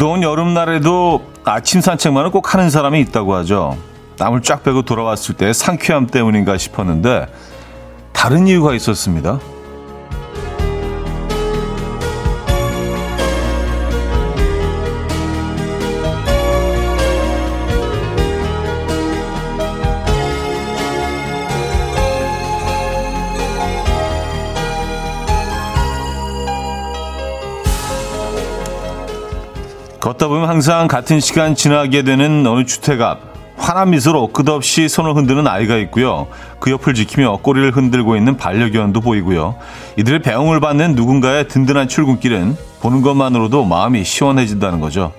무더운 여름날에도 아침 산책만은 꼭 하는 사람이 있다고 하죠. 땀을 쫙 빼고 돌아왔을 때 상쾌함 때문인가 싶었는데 다른 이유가 있었습니다. 걷다 보면 항상 같은 시간 지나게 되는 어느 주택 앞 환한 미소로 끝없이 손을 흔드는 아이가 있고요. 그 옆을 지키며 꼬리를 흔들고 있는 반려견도 보이고요. 이들의 배웅을 받는 누군가의 든든한 출근길은 보는 것만으로도 마음이 시원해진다는 거죠.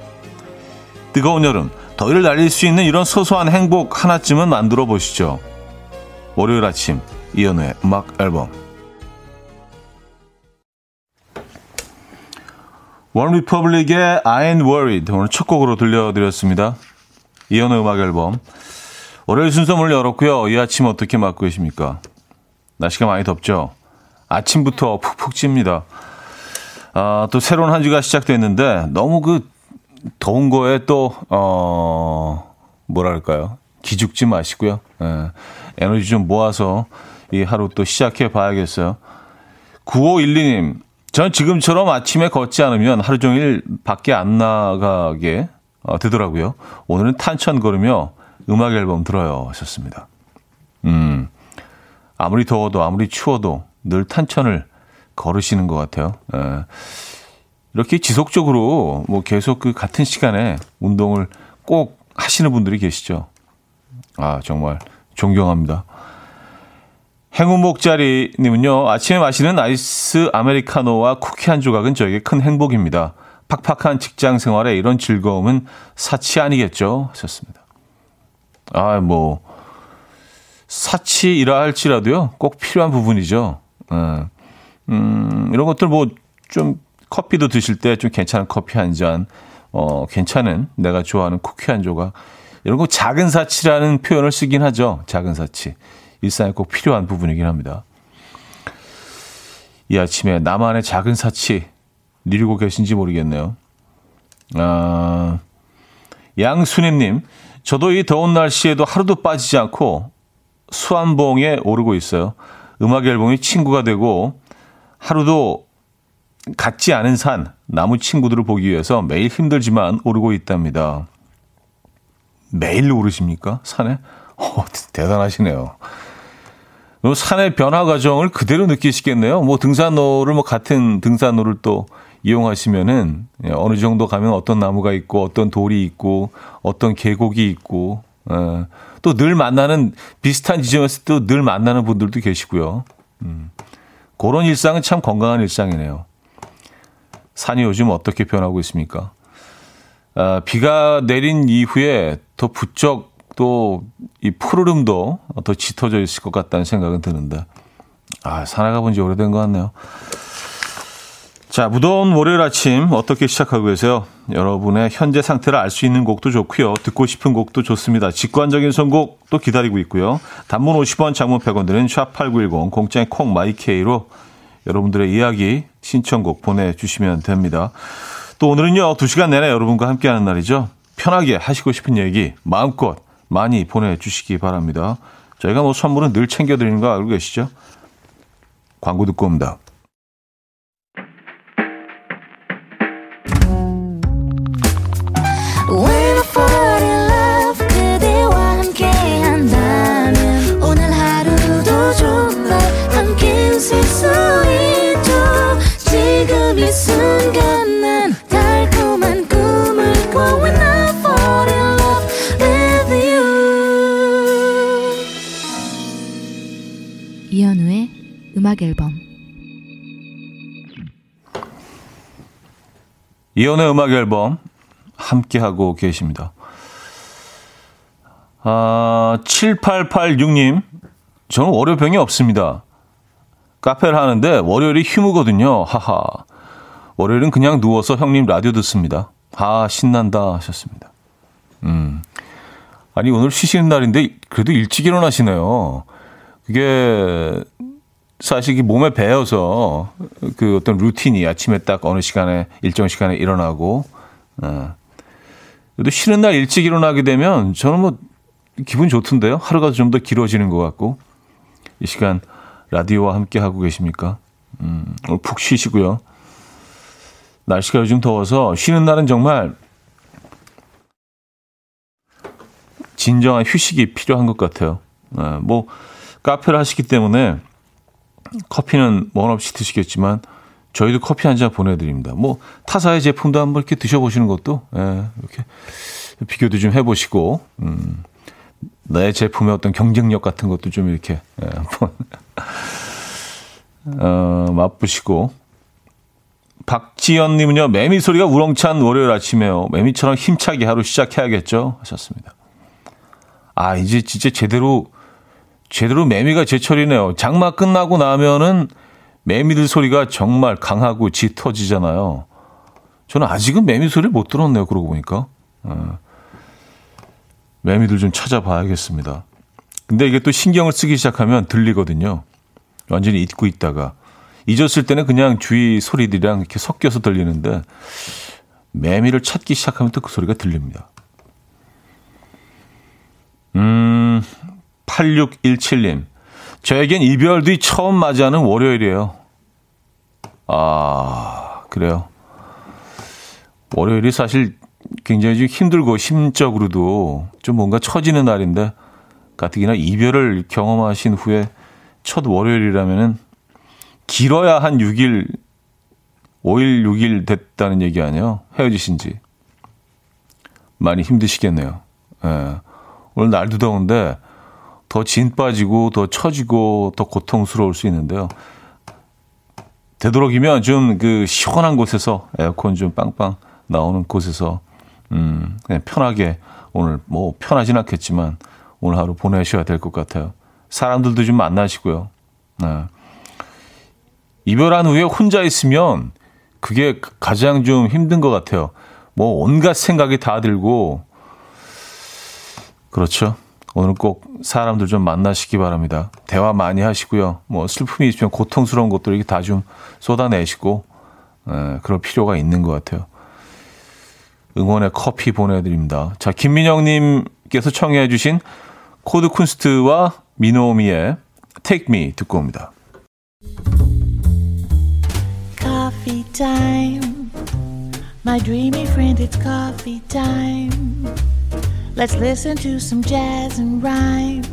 뜨거운 여름, 더위를 날릴 수 있는 이런 소소한 행복 하나쯤은 만들어 보시죠. 월요일 아침, 이연우의 음악 앨범. OneRepublic의 I ain't worried 오늘 첫 곡으로 들려드렸습니다. 이현우의 음악 앨범. 월요일 순서 문을 열었고요. 이 아침 어떻게 맞고 계십니까? 날씨가 많이 덥죠? 아침부터 푹푹 찝니다. 아, 또 새로운 한 주가 시작됐는데 너무 그 더운 거에 또, 어, 뭐랄까요. 기죽지 마시고요. 예, 에너지 좀 모아서 이 하루 또 시작해 봐야겠어요. 9512님, 전 지금처럼 아침에 걷지 않으면 하루 종일 밖에 안 나가게 어, 되더라고요. 오늘은 탄천 걸으며 음악 앨범 들어요. 하셨습니다. 음, 아무리 더워도 아무리 추워도 늘 탄천을 걸으시는 것 같아요. 예. 이렇게 지속적으로 뭐 계속 그 같은 시간에 운동을 꼭 하시는 분들이 계시죠. 아, 정말 존경합니다. 행운목자리님은요, 아침에 마시는 아이스 아메리카노와 쿠키 한 조각은 저에게 큰 행복입니다. 팍팍한 직장 생활에 이런 즐거움은 사치 아니겠죠? 하셨습니다. 아, 뭐, 사치이라 할지라도요, 꼭 필요한 부분이죠. 예. 음, 이런 것들 뭐, 좀, 커피도 드실 때 좀 괜찮은 커피 한 잔, 어, 괜찮은 내가 좋아하는 쿠키 한 조각, 이런 거 작은 사치라는 표현을 쓰긴 하죠. 작은 사치. 일상에 꼭 필요한 부분이긴 합니다. 이 아침에 나만의 작은 사치 누리고 계신지 모르겠네요. 아, 양순희님, 저도 이 더운 날씨에도 하루도 빠지지 않고 수암봉에 오르고 있어요. 음악 앨범이 친구가 되고 하루도 같지 않은 산, 나무 친구들을 보기 위해서 매일 힘들지만 오르고 있답니다. 매일 오르십니까? 산에? 어, 대단하시네요. 산의 변화 과정을 그대로 느끼시겠네요. 뭐 등산로를 뭐 같은 등산로를 또 이용하시면은 예, 어느 정도 가면 어떤 나무가 있고 어떤 돌이 있고 어떤 계곡이 있고 예, 또늘 만나는 비슷한 지점에서 또 늘 만나는 분들도 계시고요. 음, 그런 일상은 참 건강한 일상이네요. 산이 요즘 어떻게 변하고 있습니까? 아, 비가 내린 이후에 더 부쩍 또 이 푸르름도 더 짙어져 있을 것 같다는 생각은 드는데 아 산에 가 본 지 오래된 것 같네요. 자 무더운 월요일 아침 어떻게 시작하고 계세요? 여러분의 현재 상태를 알 수 있는 곡도 좋고요. 듣고 싶은 곡도 좋습니다. 직관적인 선곡도 기다리고 있고요. 단문 50원, 장문 100원 드는 샵8910 공짜인 콩 my K로 여러분들의 이야기 신청곡 보내주시면 됩니다. 또 오늘은요 2시간 내내 여러분과 함께하는 날이죠. 편하게 하시고 싶은 얘기 마음껏 많이 보내주시기 바랍니다. 저희가 뭐 선물은 늘 챙겨드리는 거 알고 계시죠? 광고 듣고 옵니다. 음악 앨범 이연의 음악 앨범 함께 하고 계십니다. 아, 7886님, 저는 월요병이 없습니다. 카페를 하는데 월요일이 휴무거든요. 하하. 월요일은 그냥 누워서 형님 라디오 듣습니다. 아, 신난다 하셨습니다. 음. 아니, 오늘 쉬시는 날인데 그래도 일찍 일어나시네요. 그게 사실 이 몸에 배어서 그 어떤 루틴이 아침에 딱 어느 시간에 일정 시간에 일어나고 어. 그래도 쉬는 날 일찍 일어나게 되면 저는 뭐 기분 좋던데요. 하루가 좀 더 길어지는 것 같고 이 시간 라디오와 함께 하고 계십니까? 음, 푹 쉬시고요. 날씨가 요즘 더워서 쉬는 날은 정말 진정한 휴식이 필요한 것 같아요. 네, 뭐 카페를 하시기 때문에 커피는 먼 없이 드시겠지만 저희도 커피 한 잔 보내드립니다. 뭐 타사의 제품도 한번 이렇게 드셔보시는 것도 예, 이렇게 비교도 좀 해보시고 음, 내 제품의 어떤 경쟁력 같은 것도 좀 이렇게 예, 한번 어, 맛보시고 박지연님은요 매미 소리가 우렁찬 월요일 아침에요. 매미처럼 힘차게 하루 시작해야겠죠 하셨습니다. 아 이제 진짜 제대로 제대로 매미가 제철이네요. 장마 끝나고 나면은 매미들 소리가 정말 강하고 짙어지잖아요. 저는 아직은 매미 소리를 못 들었네요. 그러고 보니까. 어. 매미들 좀 찾아봐야겠습니다. 근데 이게 또 신경을 쓰기 시작하면 들리거든요. 완전히 잊고 있다가. 잊었을 때는 그냥 주위 소리들이랑 이렇게 섞여서 들리는데 매미를 찾기 시작하면 또 그 소리가 들립니다. 음, 8617님. 저에겐 이별 뒤 처음 맞이하는 월요일이에요. 아, 그래요. 월요일이 사실 굉장히 좀 힘들고 심적으로도 좀 뭔가 처지는 날인데 가뜩이나 이별을 경험하신 후에 첫 월요일이라면은 길어야 한 6일, 5일, 6일 됐다는 얘기 아니에요? 헤어지신 지. 많이 힘드시겠네요. 예. 오늘 날도 더운데 더 진 빠지고 더 처지고 더 고통스러울 수 있는데요. 되도록이면 좀 그 시원한 곳에서 에어컨 좀 빵빵 나오는 곳에서 음 그냥 편하게 오늘 뭐 편하진 않겠지만 오늘 하루 보내셔야 될 것 같아요. 사람들도 좀 만나시고요. 네. 이별한 후에 혼자 있으면 그게 가장 좀 힘든 것 같아요. 뭐 온갖 생각이 다 들고 그렇죠. 오늘 꼭 사람들 좀 만나시기 바랍니다. 대화 많이 하시고요. 뭐 슬픔이 있으면 고통스러운 것들 이렇게 다 좀 쏟아내시고 에, 그럴 필요가 있는 것 같아요. 응원의 커피 보내드립니다. 자, 김민영님께서 청해 주신 코드 쿤스트와 미노미의 Take Me 듣고 옵니다. Coffee. My dreamy friend, it's coffee time. Let's listen to some jazz and rhyme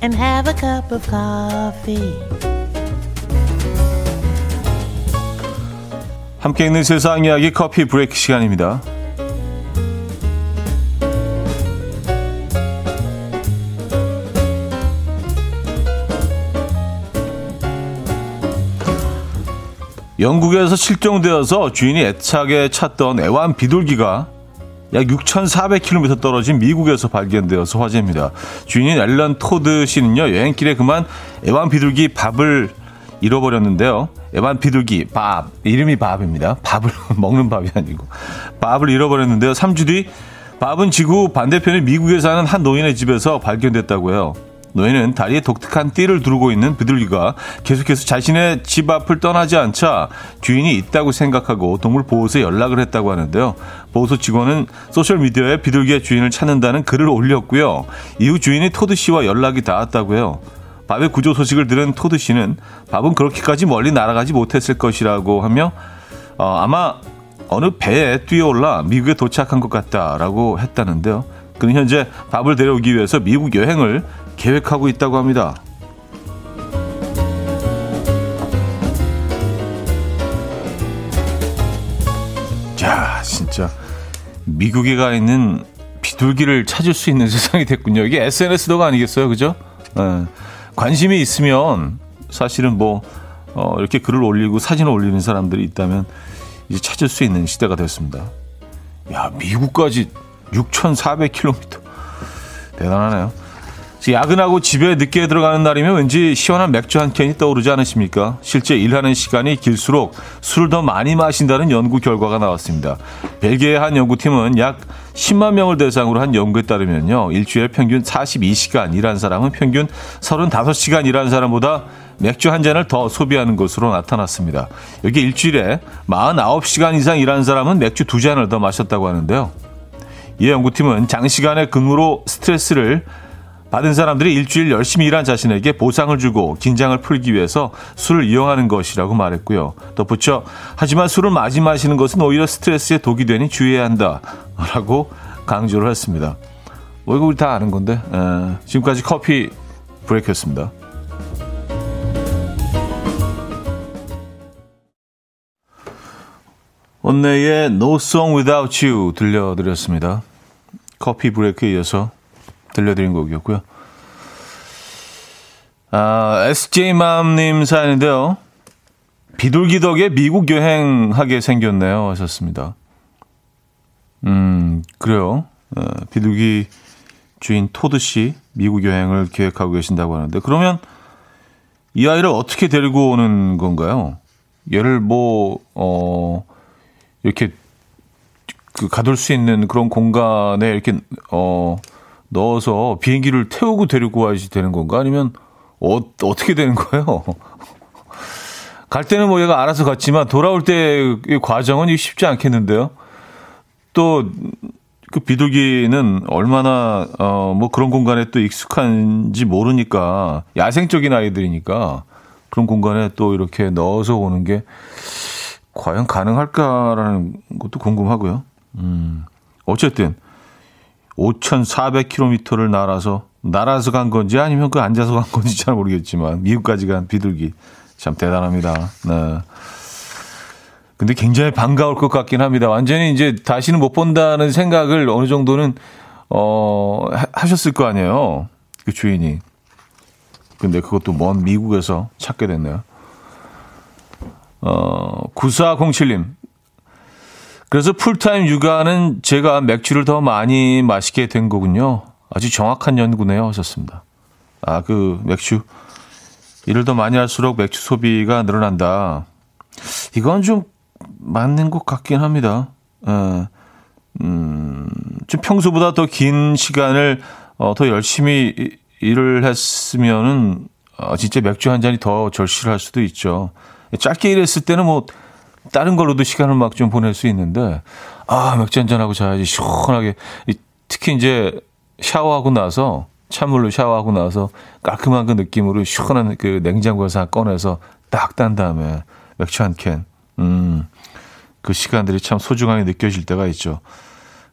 and have a cup of coffee. 함께 있는 세상 이야기 커피 브레이크 시간입니다. 영국에서 실종되어서 주인이 애착에 찾던 애완 비둘기가 약 6,400km 떨어진 미국에서 발견되어서 화제입니다. 주인인 앨런 토드 씨는요, 여행길에 그만 애완 비둘기 밥을 잃어버렸는데요. 애완 비둘기 밥 이름이 밥입니다. 밥을 먹는 밥이 아니고 밥을 잃어버렸는데요. 3주 뒤 밥은 지구 반대편의 미국에 사는 한 노인의 집에서 발견됐다고요. 노인은 다리에 독특한 띠를 두르고 있는 비둘기가 계속해서 자신의 집 앞을 떠나지 않자 주인이 있다고 생각하고 동물 보호소에 연락을 했다고 하는데요. 보호소 직원은 소셜미디어에 비둘기의 주인을 찾는다는 글을 올렸고요. 이후 주인이 토드 씨와 연락이 닿았다고요. 밥의 구조 소식을 들은 토드 씨는 밥은 그렇게까지 멀리 날아가지 못했을 것이라고 하며 어, 아마 어느 배에 뛰어올라 미국에 도착한 것 같다라고 했다는데요. 그는 현재 밥을 데려오기 위해서 미국 여행을 계획하고 있다고 합니다. 자, 진짜 미국에 가 있는 비둘기를 찾을 수 있는 세상이 됐군요. 이게 SNS도가 아니겠어요, 그죠? 네. 관심이 있으면 사실은 뭐 어, 이렇게 글을 올리고 사진을 올리는 사람들이 있다면 이제 찾을 수 있는 시대가 됐습니다. 야, 미국까지 6,400km 대단하네요. 야근하고 집에 늦게 들어가는 날이면 왠지 시원한 맥주 한 캔이 떠오르지 않으십니까? 실제 일하는 시간이 길수록 술을 더 많이 마신다는 연구 결과가 나왔습니다. 벨기에 한 연구팀은 약 10만 명을 대상으로 한 연구에 따르면요. 일주일에 평균 42시간 일한 사람은 평균 35시간 일한 사람보다 맥주 한 잔을 더 소비하는 것으로 나타났습니다. 여기 일주일에 49시간 이상 일하는 사람은 맥주 두 잔을 더 마셨다고 하는데요. 이 연구팀은 장시간의 근무로 스트레스를 받은 사람들이 일주일 열심히 일한 자신에게 보상을 주고 긴장을 풀기 위해서 술을 이용하는 것이라고 말했고요. 덧붙여 하지만 술을 많이 마시는 것은 오히려 스트레스에 독이 되니 주의해야 한다라고 강조를 했습니다. 뭐 이거 우리 다 아는 건데 에, 지금까지 커피 브레이크였습니다. 원내의 No Song Without You 들려드렸습니다. 커피 브레이크에 이어서 들려드린 곡이었고요. 아, SJ맘님 사연인데요. 비둘기 덕에 미국 여행하게 생겼네요. 하셨습니다. 음, 그래요. 어, 비둘기 주인 토드 씨 미국 여행을 계획하고 계신다고 하는데 그러면 이 아이를 어떻게 데리고 오는 건가요? 얘를 뭐, 어, 이렇게 그 가둘 수 있는 그런 공간에 이렇게, 어, 넣어서 비행기를 태우고 데리고 와야지 되는 건가? 아니면 어, 어떻게 되는 거예요? 갈 때는 뭐 얘가 알아서 갔지만 돌아올 때의 과정은 쉽지 않겠는데요. 또 그 비둘기는 얼마나 어 뭐 그런 공간에 또 익숙한지 모르니까 야생적인 아이들이니까 그런 공간에 또 이렇게 넣어서 오는 게 과연 가능할까라는 것도 궁금하고요. 음. 어쨌든 5,400km를 날아서 날아서 간 건지 아니면 그 앉아서 간 건지 잘 모르겠지만 미국까지 간 비둘기 참 대단합니다. 네. 근데 굉장히 반가울 것 같긴 합니다. 완전히 이제 다시는 못 본다는 생각을 어느 정도는 어 하셨을 거 아니에요. 그 주인이. 근데 그것도 먼 미국에서 찾게 됐네요. 어 9407님 그래서 풀타임 육아는 제가 맥주를 더 많이 마시게 된 거군요. 아주 정확한 연구네요. 하셨습니다. 아, 그 맥주. 일을 더 많이 할수록 맥주 소비가 늘어난다. 이건 좀 맞는 것 같긴 합니다. 어, 음, 좀 평소보다 더 긴 시간을 어, 더 열심히 일을 했으면은 어, 진짜 맥주 한 잔이 더 절실할 수도 있죠. 짧게 일했을 때는 뭐 다른 걸로도 시간을 막 좀 보낼 수 있는데 아 맥주 한잔 하고 자야지 시원하게 특히 이제 샤워하고 나서 찬물로 샤워하고 나서 깔끔한 그 느낌으로 시원한 그 냉장고에서 꺼내서 딱 딴 다음에 맥주 한 캔. 음. 그 시간들이 참 소중하게 느껴질 때가 있죠.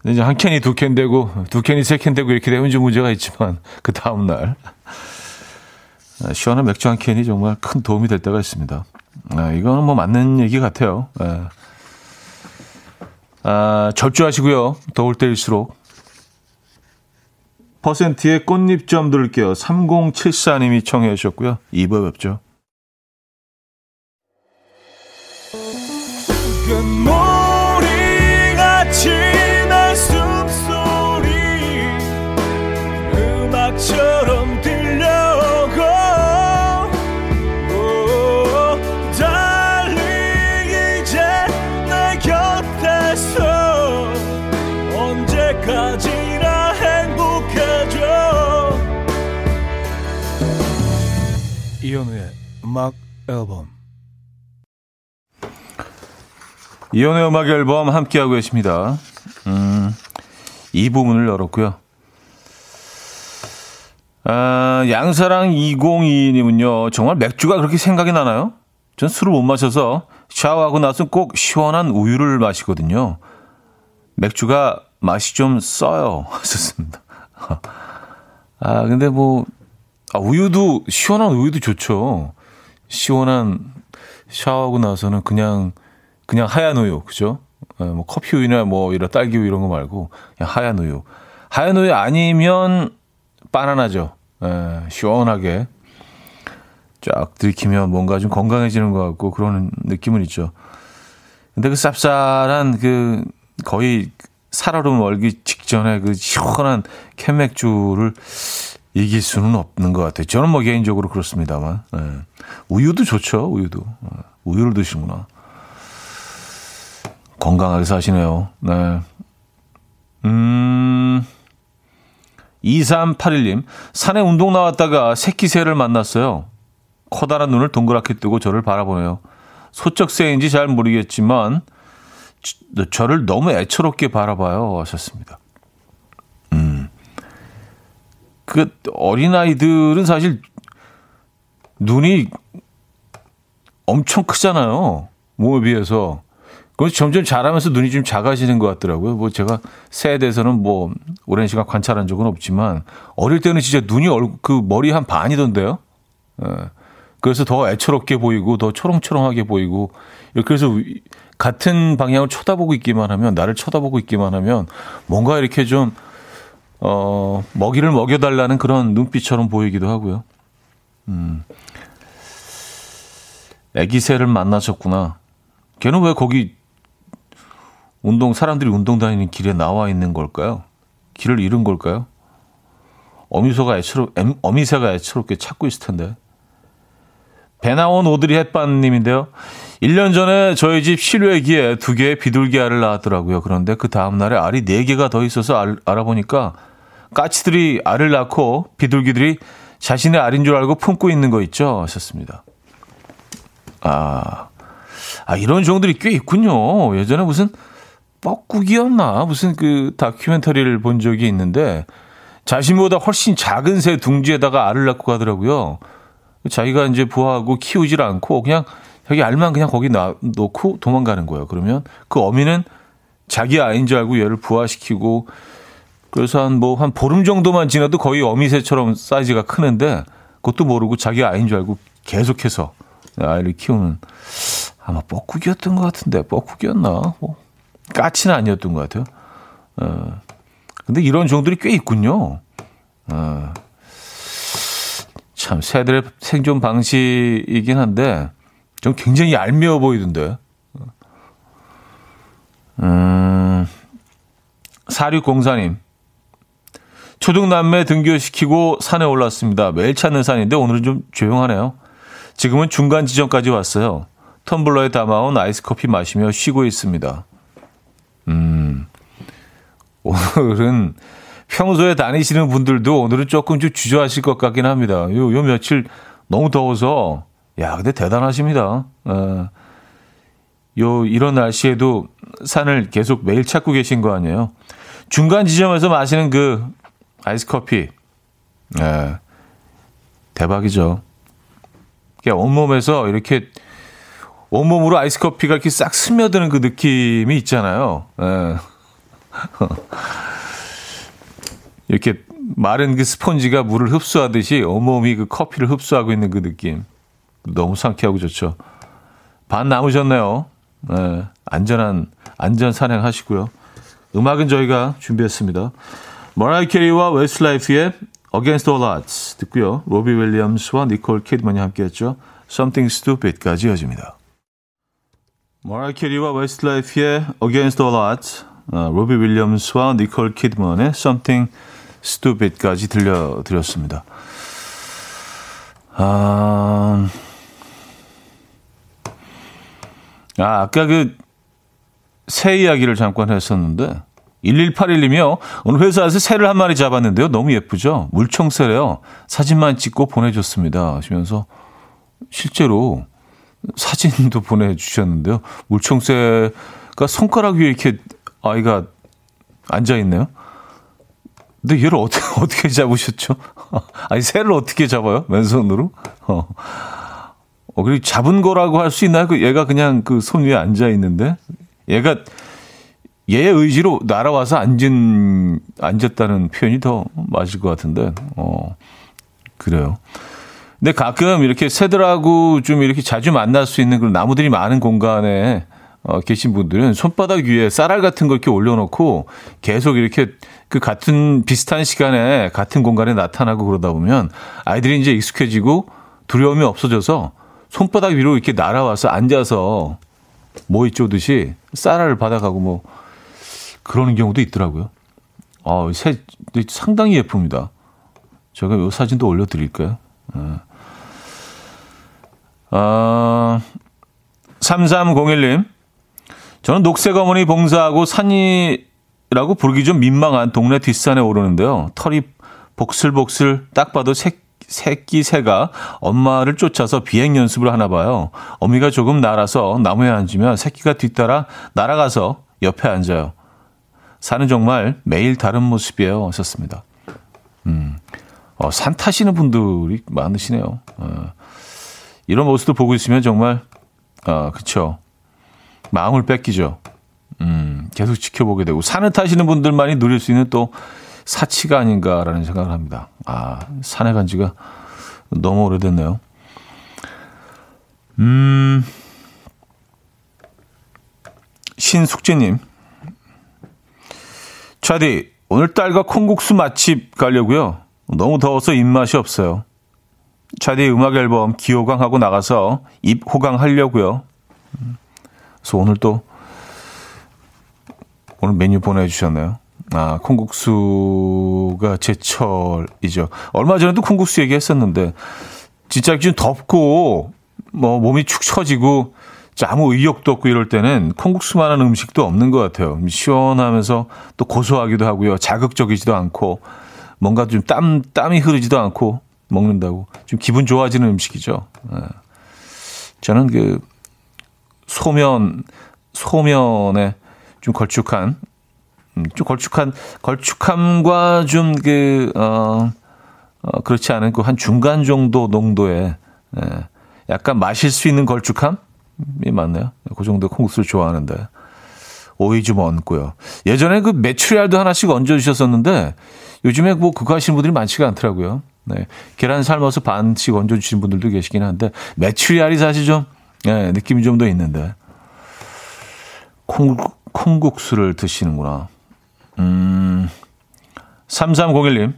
이제 한 캔이 두 캔 되고 두 캔이 세 캔 되고 이렇게 되면 좀 문제가 있지만 그 다음 날 시원한 맥주 한 캔이 정말 큰 도움이 될 때가 있습니다. 아, 이거는 뭐 맞는 얘기 같아요. 아, 아, 절주하시고요. 더울 때일수록. 퍼센트의 꽃잎 좀 들을게요. 3074님이 청해 주셨고요. 2부 뵙죠. 음악 앨범 이현우의 음악 앨범 함께하고 계십니다. 음, 이 부분을 열었고요. 아, 양사랑 2022님은요, 정말 맥주가 그렇게 생각이 나나요? 전 술을 못 마셔서 샤워하고 나서 꼭 시원한 우유를 마시거든요. 맥주가 맛이 좀 써요. 하셨습니다. 아, 근데 뭐, 아, 우유도, 시원한 우유도 좋죠. 시원한 샤워하고 나서는 그냥, 그냥 하얀 우유, 그죠? 네, 뭐 커피 우유나 뭐 이런 딸기 우유 이런 거 말고 그냥 하얀 우유. 하얀 우유 아니면 바나나죠. 네, 시원하게 쫙 들이키면 뭔가 좀 건강해지는 것 같고 그런 느낌은 있죠. 근데 그 쌉쌀한 그 거의 살얼음 얼기 직전에 그 시원한 캔맥주를 이길 수는 없는 것 같아요. 저는 뭐 개인적으로 그렇습니다만. 네. 우유도 좋죠, 우유도. 어, 우유를 드시구나. 건강하게 사시네요. 네. 음, 2381님, 산에 운동 나왔다가 새끼 새를 만났어요. 커다란 눈을 동그랗게 뜨고 저를 바라보네요. 소쩍새인지 잘 모르겠지만 저, 를 너무 애처롭게 바라봐요 하셨습니다. 음. 그 어린아이들은 사실 눈이 엄청 크잖아요. 몸에 비해서. 그래서 점점 자라면서 눈이 좀 작아지는 것 같더라고요. 뭐 제가 새에 대해서는 뭐 오랜 시간 관찰한 적은 없지만 어릴 때는 진짜 눈이 얼, 그 머리 한 반이던데요. 예. 그래서 더 애처롭게 보이고 더 초롱초롱하게 보이고 이렇게 해서 같은 방향을 쳐다보고 있기만 하면 나를 쳐다보고 있기만 하면 뭔가 이렇게 좀 어, 먹이를 먹여달라는 그런 눈빛처럼 보이기도 하고요. 음. 애기 새를 만나셨구나. 걔는 왜 거기 운동 사람들이 운동 다니는 길에 나와 있는 걸까요? 길을 잃은 걸까요? 어미소가 애처로 어미새가 애처롭게 찾고 있을 텐데. 배나온 오드리 햇반님인데요. 1년 전에 저희 집 실외기에 두 개의 비둘기 알을 낳았더라고요. 그런데 그 다음날에 알이 4개가 더 있어서 알, 알아보니까 까치들이 알을 낳고 비둘기들이 자신의 알인 줄 알고 품고 있는 거 있죠? 하셨습니다. 아, 아 이런 종들이 꽤 있군요. 예전에 무슨 뻐꾸기였나? 무슨 그 다큐멘터리를 본 적이 있는데 자신보다 훨씬 작은 새 둥지에다가 알을 낳고 가더라고요. 자기가 이제 부화하고 키우질 않고 그냥 자기 알만 그냥 거기 놔, 놓고 도망가는 거예요. 그러면 그 어미는 자기 아이인 줄 알고 얘를 부화시키고 그래서 한 뭐한 뭐 보름 정도만 지나도 거의 어미새처럼 사이즈가 크는데 그것도 모르고 자기 아이인 줄 알고 계속해서 아이를 키우는 아마 뻐꾸기였던 것 같은데 뻐꾸기였나 뭐 까치는 아니었던 것 같아요. 어. 근데 이런 종들이 꽤 있군요. 어. 참 새들의 생존 방식이긴 한데 좀 굉장히 얄미워 보이던데. 음, 4604님. 초등 남매 등교시키고 산에 올랐습니다. 매일 찾는 산인데 오늘은 좀 조용하네요. 지금은 중간 지점까지 왔어요. 텀블러에 담아온 아이스 커피 마시며 쉬고 있습니다. 음, 오늘은 평소에 다니시는 분들도 오늘은 조금 좀 주저하실 것 같긴 합니다. 요, 요 며칠 너무 더워서, 야, 근데 대단하십니다. 어, 요, 이런 날씨에도 산을 계속 매일 찾고 계신 거 아니에요? 중간 지점에서 마시는 그 아이스 커피. 예, 대박이죠. 온몸에서 이렇게 온몸으로 아이스 커피가 이렇게 싹 스며드는 그 느낌이 있잖아요. 예. 이렇게 마른 그 스펀지가 물을 흡수하듯이 온몸이 그 커피를 흡수하고 있는 그 느낌. 너무 상쾌하고 좋죠. 반 남으셨네요. 네, 안전한, 안전 산행하시고요. 음악은 저희가 준비했습니다. 머라이 캐리와 Westlife의 Against All Odds 듣고요. 로비 윌리엄스와 니콜 키드만이 함께했죠. Something Stupid까지 이어집니다. 머라이 캐리와 Westlife의 Against All Odds, 어, 로비 윌리엄스와 니콜 키드만의 Something Stupid까지 들려드렸습니다. 아, 아 아까 그 새 이야기를 잠깐 했었는데 1181님이요. 오늘 회사에서 새를 한 마리 잡았는데요. 너무 예쁘죠? 물총새래요. 사진만 찍고 보내줬습니다. 하시면서 실제로 사진도 보내주셨는데요. 물총새가 손가락 위에 이렇게 아이가 앉아있네요. 근데 얘를 어떻게, 어떻게 잡으셨죠? 아니, 새를 어떻게 잡아요? 맨손으로? 어. 어, 그리고 잡은 거라고 할 수 있나요? 그 얘가 그냥 그 손 위에 앉아있는데? 얘가 얘의 의지로 날아와서 앉은, 앉았다는 표현이 더 맞을 것 같은데, 어, 그래요. 근데 가끔 이렇게 새들하고 좀 이렇게 자주 만날 수 있는 그런 나무들이 많은 공간에 어, 계신 분들은 손바닥 위에 쌀알 같은 걸 이렇게 올려놓고 계속 이렇게 그 같은 비슷한 시간에 같은 공간에 나타나고 그러다 보면 아이들이 이제 익숙해지고 두려움이 없어져서 손바닥 위로 이렇게 날아와서 앉아서 모이 쪼듯이 쌀알을 받아가고 뭐 그러는 경우도 있더라고요. 아, 새 상당히 예쁩니다. 제가 이 사진도 올려드릴까요? 아, 3301님. 저는 녹색 어머니 봉사하고 산이라고 부르기 좀 민망한 동네 뒷산에 오르는데요. 털이 복슬복슬 딱 봐도 새, 새끼 새가 엄마를 쫓아서 비행 연습을 하나 봐요. 어미가 조금 날아서 나무에 앉으면 새끼가 뒤따라 날아가서 옆에 앉아요. 산은 정말 매일 다른 모습이에요. 하셨습니다. 음, 어, 산 타시는 분들이 많으시네요. 어, 이런 모습도 보고 있으면 정말, 어, 그쵸. 마음을 뺏기죠. 음, 계속 지켜보게 되고, 산을 타시는 분들만이 누릴 수 있는 또 사치가 아닌가라는 생각을 합니다. 아, 산에 간 지가 너무 오래됐네요. 음, 신숙재님. 차디, 오늘 딸과 콩국수 맛집 가려고요. 너무 더워서 입맛이 없어요. 차디 음악 앨범 기호강하고 나가서 입 호강하려고요. 그래서 오늘 또 오늘 메뉴 보내주셨네요. 아, 콩국수가 제철이죠. 얼마 전에도 콩국수 얘기했었는데, 진짜 좀 덥고, 뭐, 몸이 축 처지고, 아무 의욕도 없고 이럴 때는 콩국수만한 음식도 없는 것 같아요. 시원하면서 또 고소하기도 하고요. 자극적이지도 않고, 뭔가 좀 땀, 땀이 흐르지도 않고 먹는다고. 좀 기분 좋아지는 음식이죠. 예. 저는 그, 소면, 소면에 좀 걸쭉한 음, 좀 걸쭉한 걸쭉함과 좀 그 어, 어 그렇지 않은 그 한 중간 정도 농도의 예, 약간 마실 수 있는 걸쭉함이 맞나요? 그 정도 콩국수를 좋아하는데 오이 좀 얹고요. 예전에 그 메추리알도 하나씩 얹어 주셨었는데 요즘에 뭐 그거 하시는 분들이 많지가 않더라고요. 네. 계란 삶아서 반씩 얹어 주시는 분들도 계시긴 한데 메추리알이 사실 좀 예, 느낌이 좀 더 있는데 콩 콩국수를 드시는구나. 음, 3301님.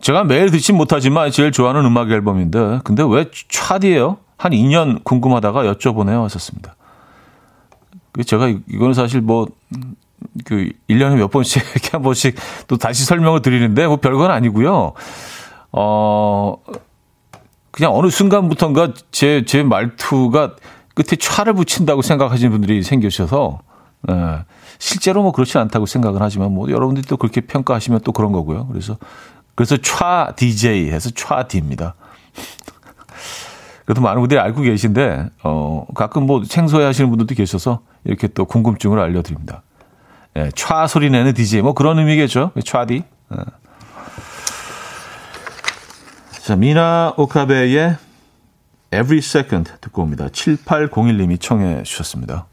제가 매일 듣진 못하지만 제일 좋아하는 음악 앨범인데, 근데 왜 차디예요? 한 2년 궁금하다가 여쭤보네요. 하셨습니다. 그 제가 이거는 사실 뭐, 그, 1년에 몇 번씩, 이렇게 한 번씩 또 다시 설명을 드리는데, 뭐 별건 아니고요. 어, 그냥 어느 순간부터인가 제, 제 말투가 끝에 차를 붙인다고 생각하시는 분들이 생기셔서, 예. 실제로 뭐 그렇지 않다고 생각은 하지만 뭐 여러분들이 또 그렇게 평가하시면 또 그런 거고요. 그래서 그래서 차 DJ 해서 차디입니다. 그래도 많은 분들이 알고 계신데 어 가끔 뭐 생소해 하시는 분들도 계셔서 이렇게 또 궁금증을 알려드립니다. 예, 차 소리 내는 DJ 뭐 그런 의미겠죠. 차디. 예. 자 미나 오카베의 Every Second 듣고 옵니다. 7801님이 청해 주셨습니다.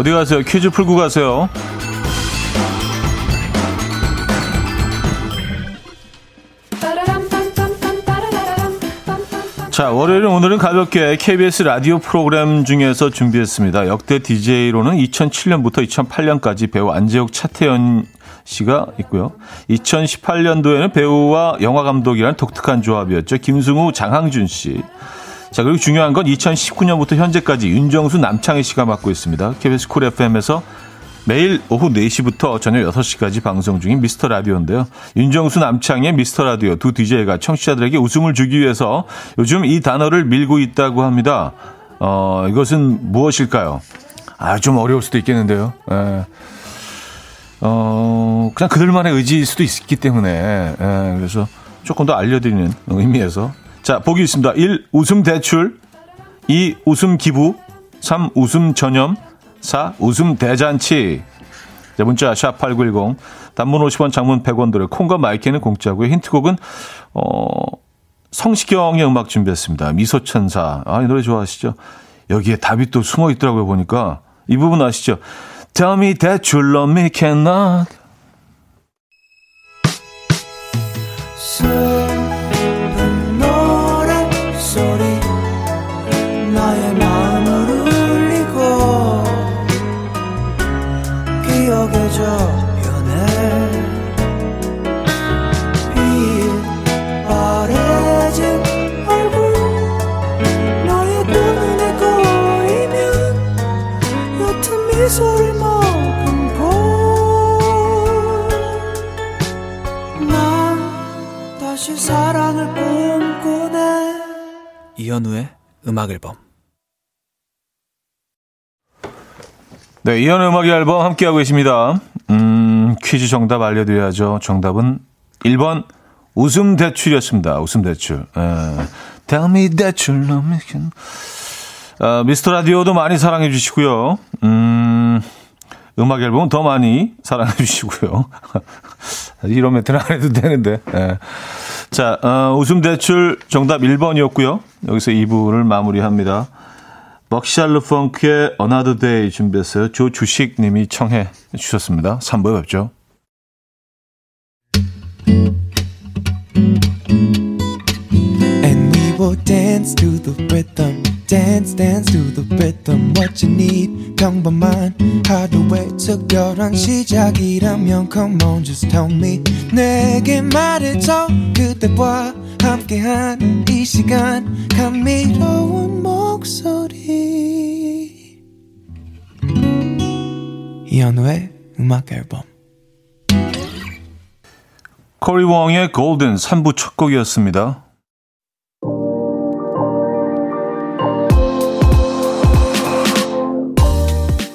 어디 가세요? 퀴즈 풀고 가세요. 자, 월요일 오늘은 가볍게 KBS 라디오 프로그램 중에서 준비했습니다. 역대 DJ로는 2007년부터 2008년까지 배우 안재욱 차태현 씨가 있고요. 2018년도에는 배우와 영화 감독이라는 독특한 조합이었죠. 김승우, 장항준 씨. 자, 그리고 중요한 건 2019년부터 현재까지 윤정수, 남창희 씨가 맡고 있습니다. KBS Cool FM에서 매일 오후 4시부터 저녁 6시까지 방송 중인 미스터 라디오인데요. 윤정수 남창의 미스터 라디오 두 DJ가 청취자들에게 웃음을 주기 위해서 요즘 이 단어를 밀고 있다고 합니다. 어, 이것은 무엇일까요? 아, 좀 어려울 수도 있겠는데요. 에. 예. 어, 그냥 그들만의 의지일 수도 있기 때문에, 예, 그래서 조금 더 알려드리는 의미에서. 자, 보기 있습니다. 1. 웃음 대출. 2. 웃음 기부. 3. 웃음 전염. 4. 웃음 대잔치. 자, 문자 샵8910. 단문 50원, 장문 100원 들어 콩과 마이크는 공짜고요. 힌트곡은, 어, 성시경의 음악 준비했습니다. 미소천사. 아, 이 노래 좋아하시죠? 여기에 답이 또 숨어 있더라고요, 보니까. 이 부분 아시죠? Tell me that you love me cannot. 음악 앨범 네, 이현우의 음악 앨범 함께하고 계십니다. 음, 퀴즈 정답 알려드려야죠. 정답은 1번 웃음 대출이었습니다. 웃음 대출. 에, Tell me that you love me. 어, 미스터 라디오도 많이 사랑해 주시고요. 음, 음악 앨범 더 많이 사랑해 주시고요. 이런 멘트는 안 해도 되는데. 예. 자, 어, 웃음 대출 정답 1번이었고요. 여기서 2부를 마무리합니다. 벅샬르 펑크의 Another Day 준비했어요. 조주식 님이 청해 주셨습니다. 3부에 뵙죠. Dance dance to the rhythm what you need. 평범한 하루의 특별한 시작이라면 come on just tell me. 내게 말해줘 그대와 함께한 이 시간. 감미로운 목소리. 이현우의 음악 앨범. 코리 웡의 골든 3부 첫 곡이었습니다.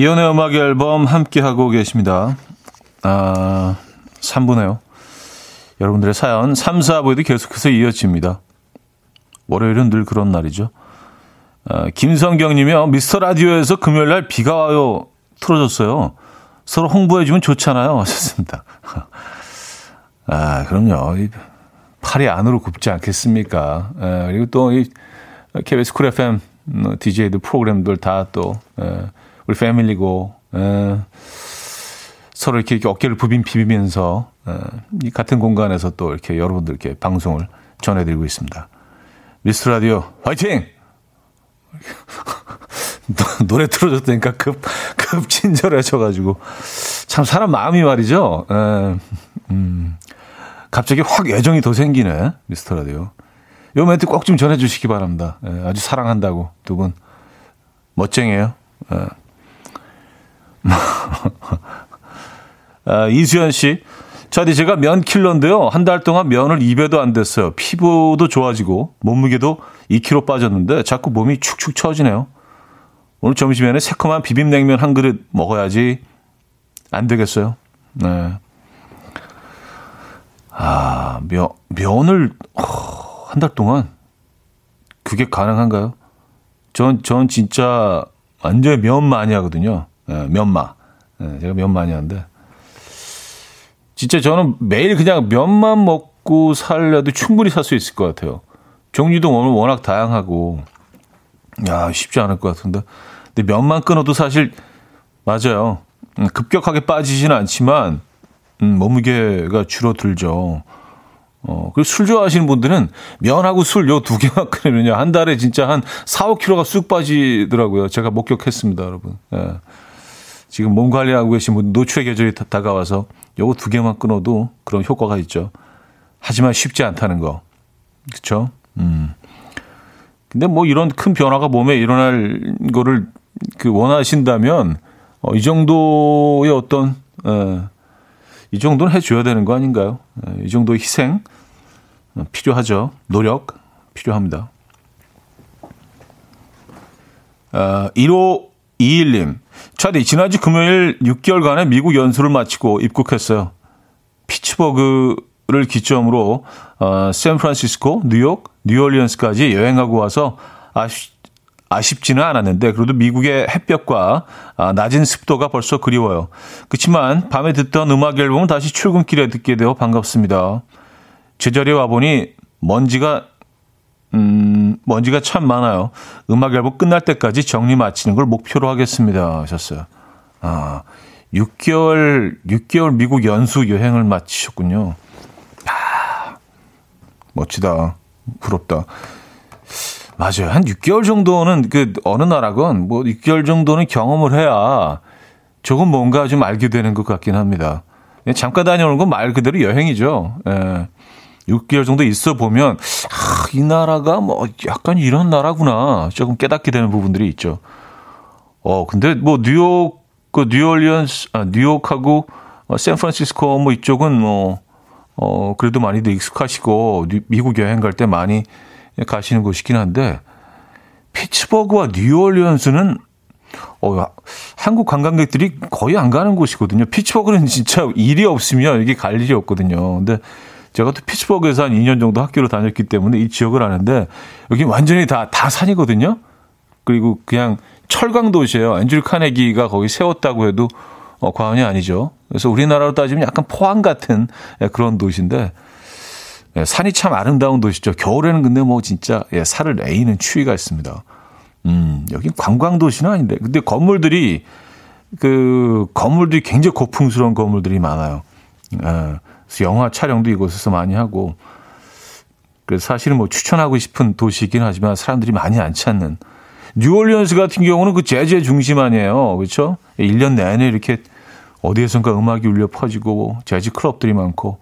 이연의 음악 앨범 함께하고 계십니다. 아, 3부네요. 여러분들의 사연 3, 4부에도 계속해서 이어집니다. 월요일은 늘 그런 날이죠. 어, 김성경 님이요. 미스터 라디오에서 금요일 날 비가 와요. 틀어줬어요. 서로 홍보해주면 좋잖아요. 하셨습니다. 아, 그럼요. 팔이 안으로 굽지 않겠습니까? 에, 그리고 또, 이, KBS Cool FM DJ들 프로그램들 다 또, 에, 우리 패밀리고, 에, 서로 이렇게, 이렇게 어깨를 부빈 비비면서, 에, 이 같은 공간에서 또 이렇게 여러분들께 방송을 전해드리고 있습니다. 미스터 라디오, 화이팅! 노래 틀어줬다니까 급, 급 친절해져가지고. 참, 사람 마음이 말이죠. 에, 음, 갑자기 확 애정이 더 생기네. 미스터 라디오. 요 멘트 꼭 좀 전해주시기 바랍니다. 에, 아주 사랑한다고. 두 분. 멋쟁이에요. 에. 아, 이수연 씨. 저디 제가 면 킬러인데요. 한 달 동안 면을 입에도 안 됐어요. 피부도 좋아지고 몸무게도 2kg 빠졌는데 자꾸 몸이 축축 처지네요. 오늘 점심에는 새콤한 비빔냉면 한 그릇 먹어야지 안 되겠어요. 네. 아, 면, 면을 한달 동안 그게 가능한가요? 전, 전 진짜 완전 면 많이 하거든요. 네, 면마. 네, 제가 면 많이 하는데. 진짜 저는 매일 그냥 면만 먹고 살려도 충분히 살 수 있을 것 같아요. 종류도 오늘 워낙 다양하고, 야, 쉽지 않을 것 같은데. 근데 면만 끊어도 사실, 맞아요. 음, 급격하게 빠지지는 않지만 음, 몸무게가 줄어들죠. 어, 그리고 술 좋아하시는 분들은 면하고 술 요 두 개만 끓이면요. 한 달에 진짜 한 4, 5kg가 쑥 빠지더라고요. 제가 목격했습니다, 여러분. 예. 지금 몸 관리하고 계신 분 노출의 계절이 다가와서 요거 두 개만 끊어도 그런 효과가 있죠. 하지만 쉽지 않다는 거. 그쵸? 음. 근데 뭐 이런 큰 변화가 몸에 일어날 거를 그 원하신다면 어, 이 정도의 어떤 에, 이 정도는 해줘야 되는 거 아닌가요? 에, 이 정도의 희생 어, 필요하죠. 노력 필요합니다. 어, 1521님, 차디, 지난주 금요일 6개월간의 미국 연수를 마치고 입국했어요. 피츠버그를 기점으로 어, 샌프란시스코, 뉴욕, 뉴올리언스까지 여행하고 와서 아쉽, 아쉽지는 않았는데 그래도 미국의 햇볕과 아, 낮은 습도가 벌써 그리워요. 그렇지만 밤에 듣던 음악 앨범은 다시 출근길에 듣게 되어 반갑습니다. 제자리에 와보니 먼지가 음, 먼지가 참 많아요. 음악 앨범 끝날 때까지 정리 마치는 걸 목표로 하겠습니다. 하셨어요. 아, 6개월, 6개월 미국 연수 여행을 마치셨군요. 아, 멋지다. 부럽다. 맞아요. 한 6개월 정도는 그 어느 나라건 뭐 6개월 정도는 경험을 해야 조금 뭔가 좀 알게 되는 것 같긴 합니다. 잠깐 다녀오는 건 말 그대로 여행이죠. 예. 6개월 정도 있어 보면 아, 이 나라가 뭐 약간 이런 나라구나 조금 깨닫게 되는 부분들이 있죠. 어 근데 뭐 뉴욕 그 뉴올리언스 아 뉴욕하고 어, 샌프란시스코 뭐 이쪽은 뭐 어, 그래도 많이들 익숙하시고, 미국 여행 갈 때 많이 가시는 곳이긴 한데, 피츠버그와 뉴올리언스는, 어, 한국 관광객들이 거의 안 가는 곳이거든요. 피츠버그는 진짜 일이 없으면 이게 갈 일이 없거든요. 근데 제가 또 피츠버그에서 한 2년 정도 학교를 다녔기 때문에 이 지역을 아는데, 여기 완전히 다, 다 산이거든요. 그리고 그냥 철강 도시예요. 앤드류 카네기가 거기 세웠다고 해도 어, 과언이 아니죠. 그래서 우리나라로 따지면 약간 포항 같은 예, 그런 도시인데 예, 산이 참 아름다운 도시죠. 겨울에는 근데 뭐 진짜 예, 살을 내이는 추위가 있습니다. 음, 여기 관광 도시는 아닌데. 근데 건물들이 그 건물들이 굉장히 고풍스러운 건물들이 많아요. 예, 그래서 영화 촬영도 이곳에서 많이 하고 그래서 사실은 뭐 추천하고 싶은 도시이긴 하지만 사람들이 많이 안 찾는 뉴올리언스 같은 경우는 그 재즈의 중심 아니에요. 그렇죠? 1년 내내 이렇게 어디에선가 음악이 울려 퍼지고 재즈 클럽들이 많고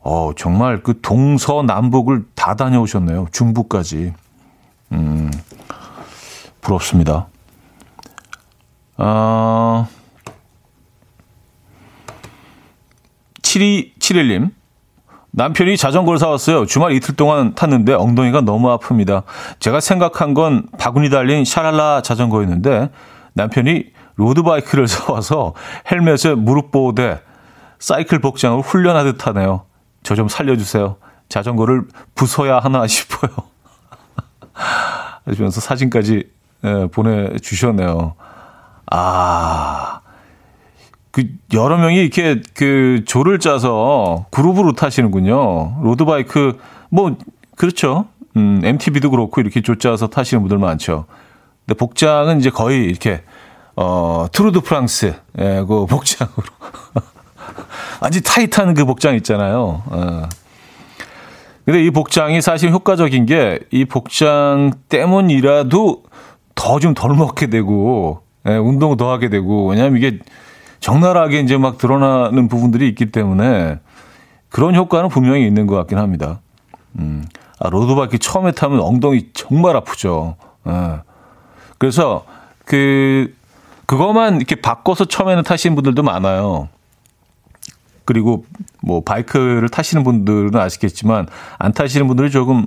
어, 정말 그 동서남북을 다 다녀오셨네요. 중부까지. 음, 부럽습니다. 아, 7271님. 남편이 자전거를 사왔어요. 주말 이틀 동안 탔는데 엉덩이가 너무 아픕니다. 제가 생각한 건 바구니 달린 샤랄라 자전거였는데 남편이 로드바이크를 사와서 헬멧에 무릎 보호대, 사이클 복장을 훈련하듯 하네요. 저 좀 살려주세요. 자전거를 부숴야 하나 싶어요. 하시면서 사진까지 예, 보내주셨네요. 아, 그 여러 명이 이렇게 그 조를 짜서 그룹으로 타시는군요. road bike 뭐 그렇죠. 음, MTB도 그렇고 이렇게 조 짜서 타시는 분들 많죠. 근데 복장은 이제 거의 이렇게 어 Tour de France 예, 그 복장으로 아주 타이트한 그 복장 있잖아요. 어. 근데 이 복장이 사실 효과적인 게 이 복장 때문이라도 더 좀 덜 먹게 되고 예, 운동 더 하게 되고 왜냐하면 이게 적나라하게 이제 막 드러나는 부분들이 있기 때문에 그런 효과는 분명히 있는 것 같긴 합니다. 음, 아, 로드바이크 처음에 타면 엉덩이 정말 아프죠. 예. 그래서 그, 그것만 이렇게 바꿔서 처음에는 타시는 분들도 많아요. 그리고 뭐 바이크를 타시는 분들은 아시겠지만 안 타시는 분들이 조금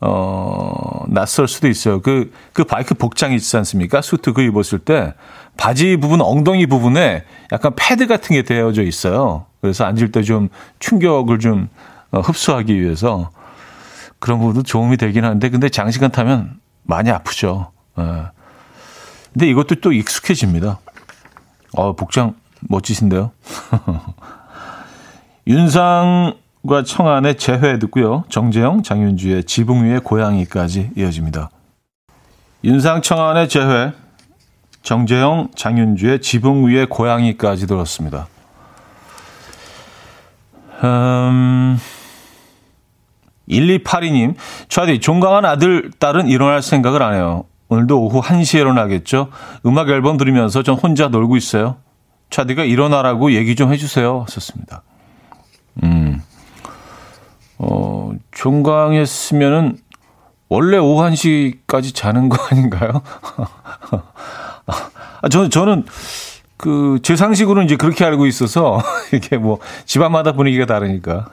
어, 낯설 수도 있어요. 그, 그 바이크 복장이 있지 않습니까? 수트 그 입었을 때 바지 부분, 엉덩이 부분에 약간 패드 같은 게 되어져 있어요. 그래서 앉을 때 좀 충격을 좀 어, 흡수하기 위해서 그런 부분도 도움이 되긴 하는데 근데 장시간 타면 많이 아프죠. 예. 근데 이것도 또 익숙해집니다. 어, 복장 멋지신데요. 윤상 과 청안의 재회 듣고요. 정재영, 장윤주의 지붕 위의 고양이까지 이어집니다. 윤상 청안의 재회 정재영, 장윤주의 지붕 위의 고양이까지 들었습니다. 음, 1282님, 차디, 종강한 아들, 딸은 일어날 생각을 안 해요. 오늘도 오후 1시에 일어나겠죠? 음악 앨범 들으면서 전 혼자 놀고 있어요. 차디가 일어나라고 얘기 좀 해주세요. 썼습니다. 음, 어, 종강했으면은 원래 오후 1시까지 자는 거 아닌가요? 아, 저는, 저는 그, 제 상식으로는 이제 그렇게 알고 있어서 이게 뭐 집안마다 분위기가 다르니까.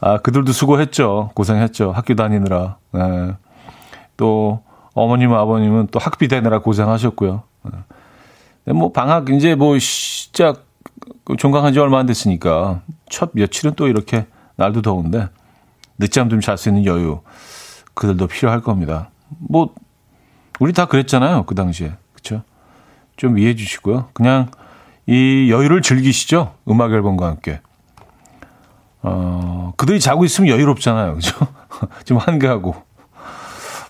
아, 그들도 수고했죠. 고생했죠. 학교 다니느라. 네. 또 어머님, 아버님은 또 학비 대느라 고생하셨고요. 네. 뭐 방학 이제 뭐 시작 그 종강한 지 얼마 안 됐으니까 첫 며칠은 또 이렇게 날도 더운데 늦잠 좀 잘 수 있는 여유 그들도 필요할 겁니다. 뭐 우리 다 그랬잖아요 그 당시에 그렇죠? 좀 이해해 주시고요. 그냥 이 여유를 즐기시죠 음악 앨범과 함께. 어 그들이 자고 있으면 여유롭잖아요, 그죠? 좀 한가하고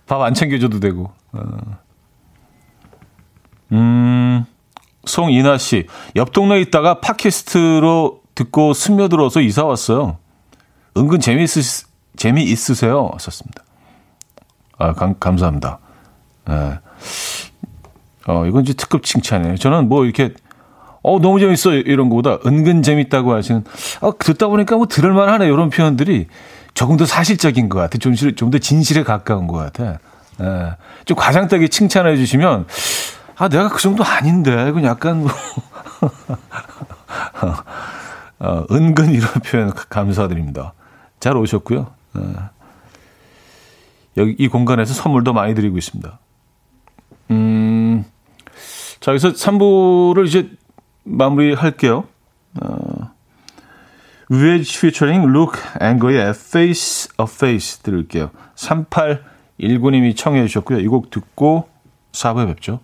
밥 안 챙겨줘도 되고. 어. 음. 송이나 씨, 옆 동네에 있다가 팟캐스트로 듣고 스며들어서 이사 왔어요. 은근 재미있으, 재미있으세요? 썼습니다. 아, 감, 감사합니다. 네. 어, 이건 이제 특급 칭찬이에요. 저는 뭐 이렇게, 어, 너무 재밌어. 이런 거보다 은근 재밌다고 하시는, 아, 듣다 보니까 뭐 들을만 하네. 이런 표현들이 조금 더 사실적인 것 같아. 좀, 좀 더 진실에 가까운 것 같아. 예. 좀 과장되게 칭찬해 주시면, 아, 내가 그 정도 아닌데. 이건 약간 뭐. 어, 은근 이런 표현 감사드립니다. 잘 오셨고요. 어. 여기 이 공간에서 선물도 많이 드리고 있습니다. 음, 자, 여기서 3부를 이제 마무리할게요. 어, Rich featuring Luke Anger의 Face of Face 들을게요. 3819님이 청해 주셨고요. 이 곡 듣고 4부에 뵙죠.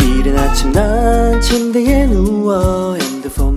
이른 아침 난 침대에 누워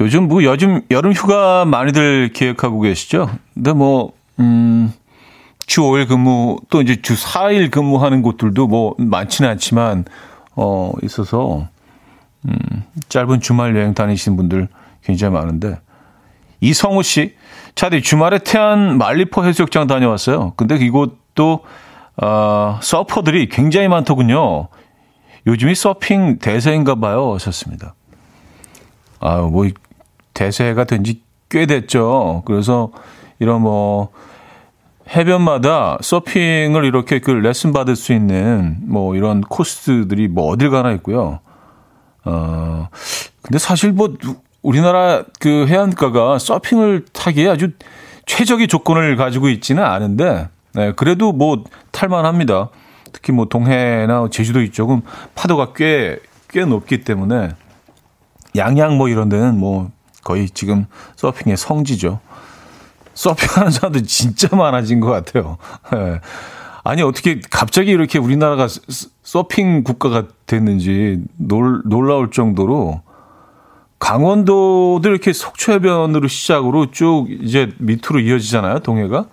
요즘 뭐 요즘 여름 휴가 많이들 계획하고 계시죠? 근데 뭐, 음, 주 5일 근무 또 이제 주 4일 근무하는 곳들도 뭐 많지는 않지만, 어, 있어서, 음, 짧은 주말 여행 다니시는 분들 굉장히 많은데, 이성우 씨, 차디 주말에 태안 말리포 해수욕장 다녀왔어요. 근데 이곳도 어, 서퍼들이 굉장히 많더군요. 요즘이 서핑 대세인가 봐요. 하셨습니다. 아, 뭐, 대세가 된 지 꽤 됐죠. 그래서 이런 뭐, 해변마다 서핑을 이렇게 그 레슨 받을 수 있는 뭐 이런 코스들이 뭐 어딜 가나 있고요. 어, 근데 사실 뭐 우리나라 그 해안가가 서핑을 타기에 아주 최적의 조건을 가지고 있지는 않은데 네, 그래도 뭐 탈만합니다. 특히 뭐 동해나 제주도 이쪽은 파도가 꽤, 꽤 높기 때문에 양양 뭐 이런 데는 뭐 거의 지금 서핑의 성지죠. 서핑하는 사람들 진짜 많아진 것 같아요. 네. 아니, 어떻게 갑자기 이렇게 우리나라가 서핑 국가가 됐는지 놀, 놀라울 정도로 강원도도 이렇게 속초해변으로 시작으로 쭉 이제 밑으로 이어지잖아요, 동해가.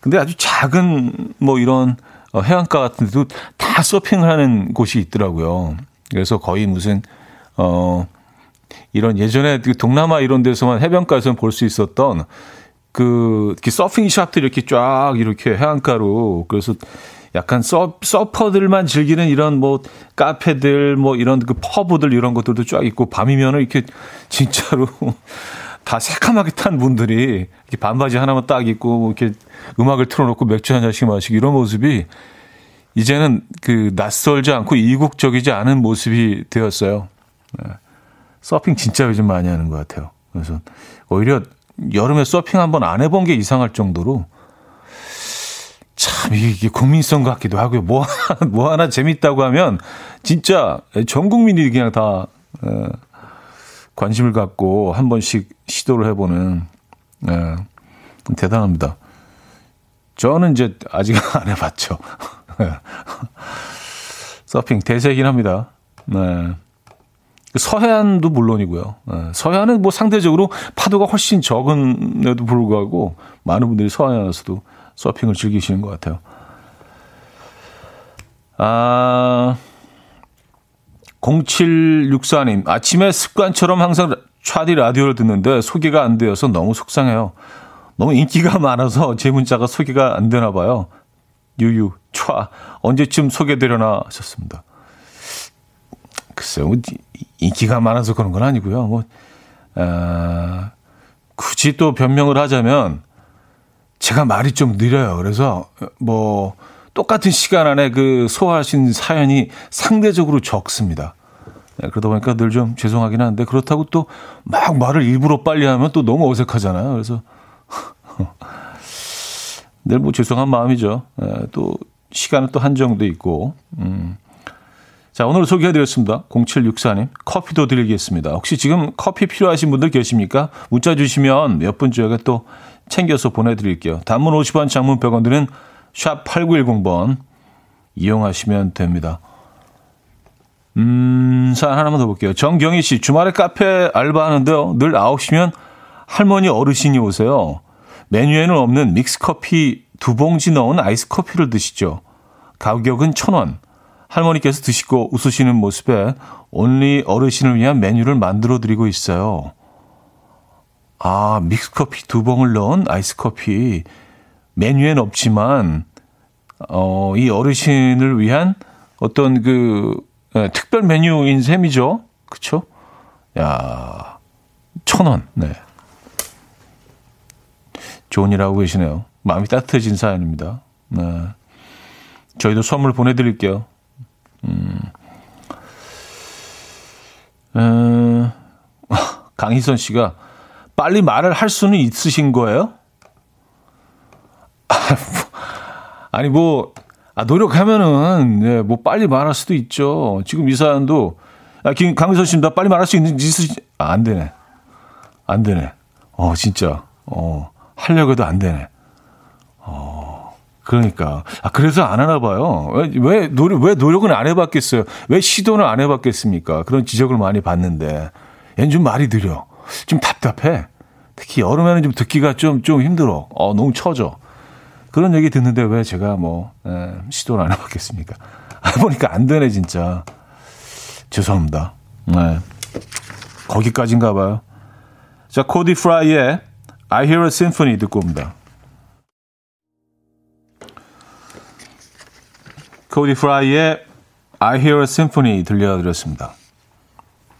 근데 아주 작은 뭐 이런 어, 해안가 같은 데도 다 서핑을 하는 곳이 있더라고요. 그래서 거의 무슨 어 이런 예전에 그 동남아 이런 데서만 해변가에서 볼수 있었던 그 서핑 샵들 이렇게 쫙 이렇게 해안가로 그래서 약간 서, 서퍼들만 즐기는 이런 뭐 카페들 뭐 이런 그 퍼브들 이런 것들도 쫙 있고 밤이면은 이렇게 진짜로 다 새카맣게 탄 분들이 이렇게 반바지 하나만 딱 입고 뭐 이렇게 음악을 틀어놓고 맥주 한 잔씩 마시고 이런 모습이 이제는 그 낯설지 않고 이국적이지 않은 모습이 되었어요. 네. 서핑 진짜 요즘 많이 하는 것 같아요. 그래서 오히려 여름에 서핑 한번 안 해본 게 이상할 정도로 참 이게 국민성 같기도 하고요. 뭐 하나, 뭐 하나 재밌다고 하면 진짜 전 국민이 그냥 다 에, 관심을 갖고 한 번씩 시도를 해보는 에, 대단합니다. 저는 이제 아직 안 해봤죠. 서핑 대세긴 합니다. 네. 서해안도 물론이고요. 네. 서해안은 뭐 상대적으로 파도가 훨씬 적은에도 불구하고 많은 분들이 서해안에서도 서핑을 즐기시는 것 같아요. 아, 0764님, 아침에 습관처럼 항상 차디 라디오를 듣는데 소개가 안 되어서 너무 속상해요. 너무 인기가 많아서 제 문자가 소개가 안 되나 봐요. 유유, 촤, 언제쯤 소개되려나 하셨습니다. 글쎄요, 뭐, 인기가 많아서 그런 건 아니고요. 뭐, 아, 굳이 또 변명을 하자면, 제가 말이 좀 느려요. 그래서, 뭐, 똑같은 시간 안에 그 소화하신 사연이 상대적으로 적습니다. 네, 그러다 보니까 늘 좀 죄송하긴 한데, 그렇다고 또 막 말을 일부러 빨리 하면 또 너무 어색하잖아요. 그래서, 늘 뭐 죄송한 마음이죠. 예, 또 시간은 또 한정도 있고. 음. 자, 오늘 소개해드렸습니다. 0764님. 커피도 드리겠습니다. 혹시 지금 커피 필요하신 분들 계십니까? 문자 주시면 몇분 중에 또 챙겨서 보내드릴게요. 단문 50원, 장문 100원 드는 샵 8910번 이용하시면 됩니다. 음, 사연 하나만 더 볼게요. 정경희 씨, 주말에 카페 알바하는데요. 늘 9시면 할머니 어르신이 오세요. 메뉴에는 없는 믹스커피 두 봉지 넣은 아이스커피를 드시죠. 가격은 천 원. 할머니께서 드시고 웃으시는 모습에 온리 어르신을 위한 메뉴를 만들어 드리고 있어요. 아, 믹스커피 두 봉을 넣은 아이스커피. 메뉴엔 없지만, 어, 이 어르신을 위한 어떤 그, 예, 특별 메뉴인 셈이죠. 그쵸? 야, 천 원. 네. 좋은 일 하고 계시네요. 마음이 따뜻해진 사연입니다. 네. 저희도 선물 보내드릴게요. 음, 강희선 씨가 빨리 말을 할 수는 있으신 거예요? 아니 뭐 아, 노력하면은 네, 뭐 빨리 말할 수도 있죠. 지금 이 사연도 아, 김 강희선 씨나 빨리 말할 수 있는지 있으시 아, 안 되네. 안 되네. 어 진짜 어 하려고 해도 안 되네. 어, 그러니까. 아, 그래서 안 하나 봐요. 왜, 왜, 노력, 왜 노력은 안 해봤겠어요? 왜 시도는 안 해봤겠습니까? 그런 지적을 많이 받는데. 얘는 좀 말이 느려. 좀 답답해. 특히 여름에는 좀 듣기가 좀, 좀 힘들어. 어, 너무 처져. 그런 얘기 듣는데 왜 제가 뭐, 에, 시도를 안 해봤겠습니까? 아, 보니까 안 되네, 진짜. 죄송합니다. 네. 거기까지인가 봐요. 자, 코디 프라이의 I Hear a Symphony 듣고 옵니다. 코디 프라이의 I Hear a Symphony 들려드렸습니다.